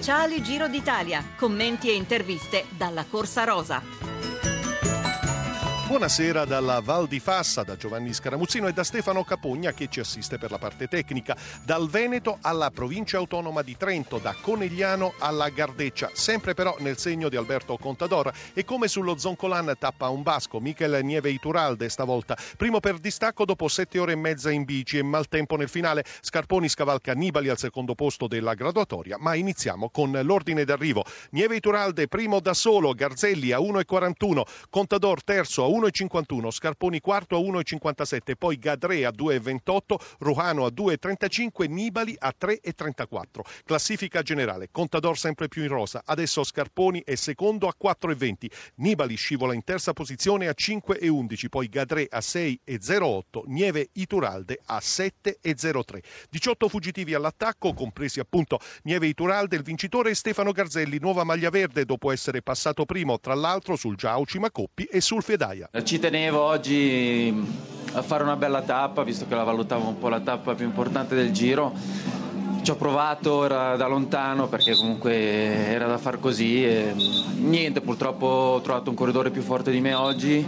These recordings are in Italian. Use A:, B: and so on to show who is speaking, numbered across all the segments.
A: Speciali Giro d'Italia. Commenti e interviste dalla Corsa Rosa.
B: Buonasera dalla Val di Fassa, da Giovanni Scaramuzzino e da Stefano Capogna che ci assiste per la parte tecnica, dal Veneto alla provincia autonoma di Trento, da Conegliano alla Gardeccia, sempre però nel segno di Alberto Contador. E come sullo Zoncolan tappa un basco, Michel Nieve Ituralde stavolta, primo per distacco dopo sette ore e mezza in bici e maltempo nel finale, Scarponi scavalca Nibali al secondo posto della graduatoria, ma iniziamo con l'ordine d'arrivo. Nieve Ituralde primo da solo, Garzelli a 1,41, Contador terzo a 1,41, 1,51, Scarponi quarto a 1,57, poi Gadre a 2,28, Ruhano a 2,35, Nibali a 3,34. Classifica generale, Contador sempre più in rosa, adesso Scarponi è secondo a 4,20, Nibali scivola in terza posizione a 5,11, poi Gadre a 6,08, Nieve Ituralde a 7,03. 18 fuggitivi all'attacco, compresi appunto Nieve Ituralde, il vincitore è Stefano Garzelli, nuova maglia verde dopo essere passato primo tra l'altro sul Giao Cimacoppi e sul Fedaia.
C: Ci tenevo oggi a fare una bella tappa, visto che la valutavo un po' la tappa più importante del giro. Ci ho provato era da lontano perché comunque era da far così e niente, purtroppo ho trovato un corridore più forte di me oggi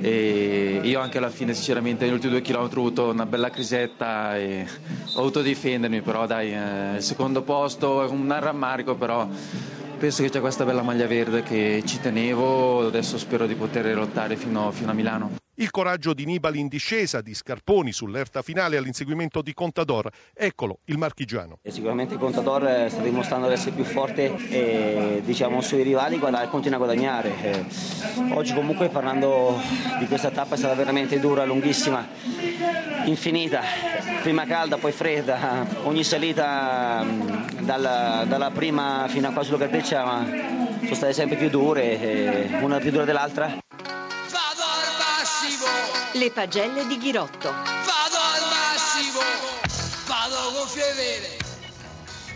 C: e io anche alla fine sinceramente negli ultimi due chilometri ho avuto una bella crisetta e ho avuto difendermi, però dai, eh, il secondo posto è un rammarico però penso che c'è questa bella maglia verde che ci tenevo, adesso spero di poter lottare fino, fino a Milano.
B: Il coraggio di Nibali in discesa, di Scarponi sull'erta finale all'inseguimento di Contador. Eccolo, il marchigiano.
D: E sicuramente Contador eh, sta dimostrando di essere più forte e diciamo, sui rivali continua a guadagnare. Eh, oggi comunque parlando di questa tappa è stata veramente dura, lunghissima, infinita. Prima calda, poi fredda. Ogni salita mm, dalla, dalla prima fino a qua sulla Gardeccia sono state sempre più dure, una più dura dell'altra.
A: Le pagelle di Ghirotto.
E: Vado al massimo, vado con fievere.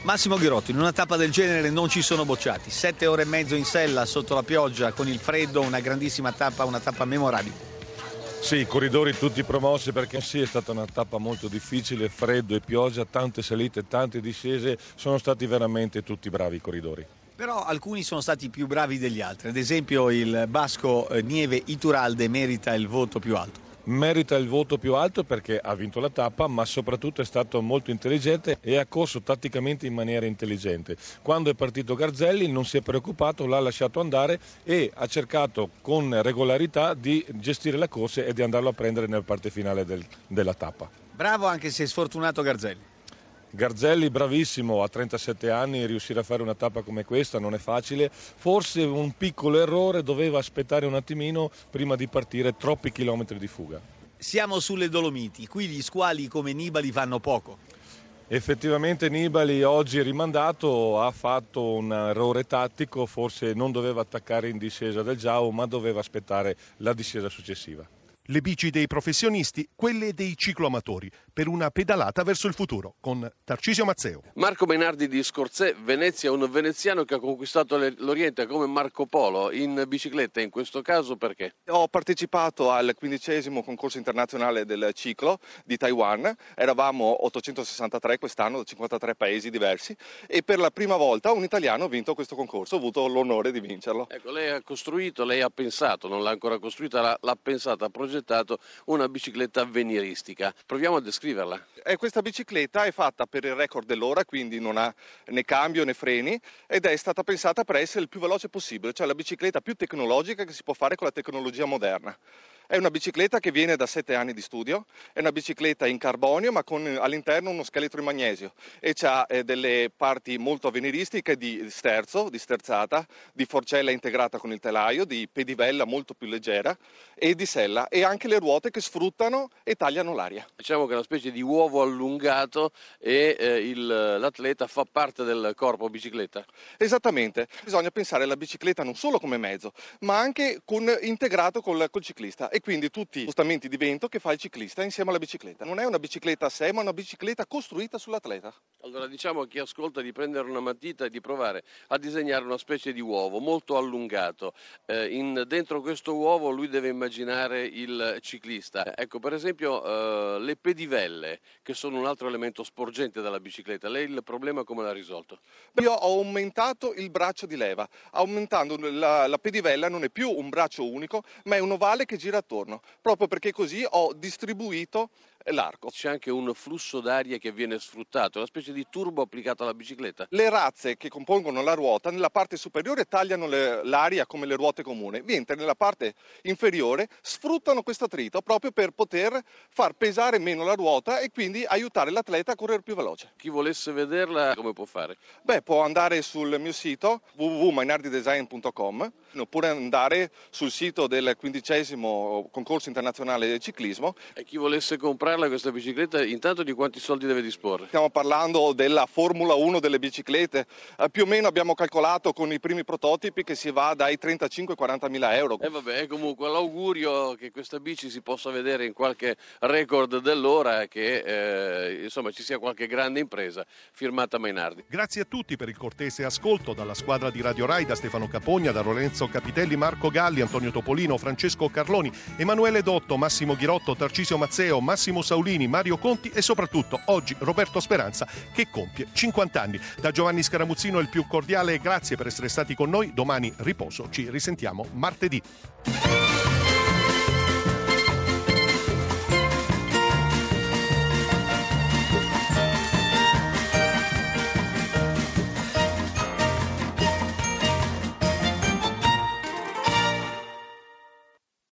F: Massimo Ghirotto, in una tappa del genere non ci sono bocciati. Sette ore e mezzo in sella sotto la pioggia, con il freddo, una grandissima tappa, una tappa memorabile.
G: Sì, i corridori tutti promossi perché sì, è stata una tappa molto difficile, freddo e pioggia, tante salite, tante discese, sono stati veramente tutti bravi i corridori.
F: Però alcuni sono stati più bravi degli altri, ad esempio il basco eh, Nieve Ituralde merita il voto più alto
G: merita il voto più alto perché ha vinto la tappa, ma soprattutto è stato molto intelligente e ha corso tatticamente in maniera intelligente. Quando è partito Garzelli non si è preoccupato, l'ha lasciato andare e ha cercato con regolarità di gestire la corsa e di andarlo a prendere nella parte finale del, della tappa.
F: Bravo anche se sfortunato Garzelli.
G: Garzelli bravissimo, a 37 anni riuscire a fare una tappa come questa non è facile, forse un piccolo errore, doveva aspettare un attimino prima di partire troppi chilometri di fuga.
F: Siamo sulle Dolomiti, qui gli squali come Nibali vanno poco.
G: Effettivamente Nibali oggi rimandato ha fatto un errore tattico, forse non doveva attaccare in discesa del Giao ma doveva aspettare la discesa successiva
B: le bici dei professionisti, quelle dei cicloamatori, per una pedalata verso il futuro con Tarcisio Mazzeo.
H: Marco Menardi di Scorzè, Venezia, un veneziano che ha conquistato l'Oriente come Marco Polo in bicicletta, in questo caso perché?
I: Ho partecipato al quindicesimo concorso internazionale del ciclo di Taiwan, eravamo 863 quest'anno da 53 paesi diversi e per la prima volta un italiano ha vinto questo concorso, ho avuto l'onore di vincerlo.
H: Ecco, lei ha costruito, lei ha pensato, non l'ha ancora costruita, l'ha, l'ha pensata, ha progettato una bicicletta avveniristica. Proviamo a descriverla.
I: E questa bicicletta è fatta per il record dell'ora, quindi non ha né cambio né freni ed è stata pensata per essere il più veloce possibile, cioè la bicicletta più tecnologica che si può fare con la tecnologia moderna. È una bicicletta che viene da sette anni di studio, è una bicicletta in carbonio ma con all'interno uno scheletro in magnesio e ha eh, delle parti molto avveniristiche di sterzo, di sterzata, di forcella integrata con il telaio, di pedivella molto più leggera e di sella e anche le ruote che sfruttano e tagliano l'aria.
H: Diciamo che è una specie di uovo allungato e eh, il, l'atleta fa parte del corpo bicicletta.
I: Esattamente, bisogna pensare alla bicicletta non solo come mezzo ma anche con, integrato col, col ciclista. E e quindi tutti gli spostamenti di vento che fa il ciclista insieme alla bicicletta. Non è una bicicletta a sé, ma una bicicletta costruita sull'atleta.
H: Allora diciamo a chi ascolta di prendere una matita e di provare a disegnare una specie di uovo molto allungato. Eh, in, dentro questo uovo lui deve immaginare il ciclista. Ecco per esempio eh, le pedivelle che sono un altro elemento sporgente della bicicletta. Lei il problema come l'ha risolto?
I: Io ho aumentato il braccio di leva, aumentando la, la pedivella non è più un braccio unico, ma è un ovale che gira attorno, proprio perché così ho distribuito l'arco.
H: C'è anche un flusso d'aria che viene sfruttato, una specie di turbo applicato alla bicicletta.
I: Le razze che compongono la ruota nella parte superiore tagliano le, l'aria come le ruote comuni, mentre nella parte inferiore sfruttano questo attrito proprio per poter far pesare meno la ruota e quindi aiutare l'atleta a correre più veloce.
H: Chi volesse vederla come può fare?
I: Beh, può andare sul mio sito www.mainardidesign.com oppure andare sul sito del quindicesimo concorso internazionale del ciclismo.
H: E chi volesse comprarla questa bicicletta, intanto di quanti soldi deve disporre?
I: Stiamo parlando della Formula 1 delle biciclette, eh, più o meno abbiamo calcolato con i primi prototipi che si va dai 35-40 mila euro.
H: E vabbè, comunque l'augurio che questa bici si possa vedere in qualche record dell'ora e che eh, insomma ci sia qualche grande impresa firmata Mainardi.
B: Grazie a tutti per il cortese ascolto dalla squadra di Radio Rai, da Stefano Capogna, da Lorenzo Capitelli, Marco Galli, Antonio Topolino, Francesco Carloni, Emanuele Dotto, Massimo Ghirotto, Tarcisio Mazzeo, Massimo Saulini, Mario Conti e soprattutto oggi Roberto Speranza che compie 50 anni. Da Giovanni Scaramuzzino il più cordiale grazie per essere stati con noi. Domani riposo, ci risentiamo martedì.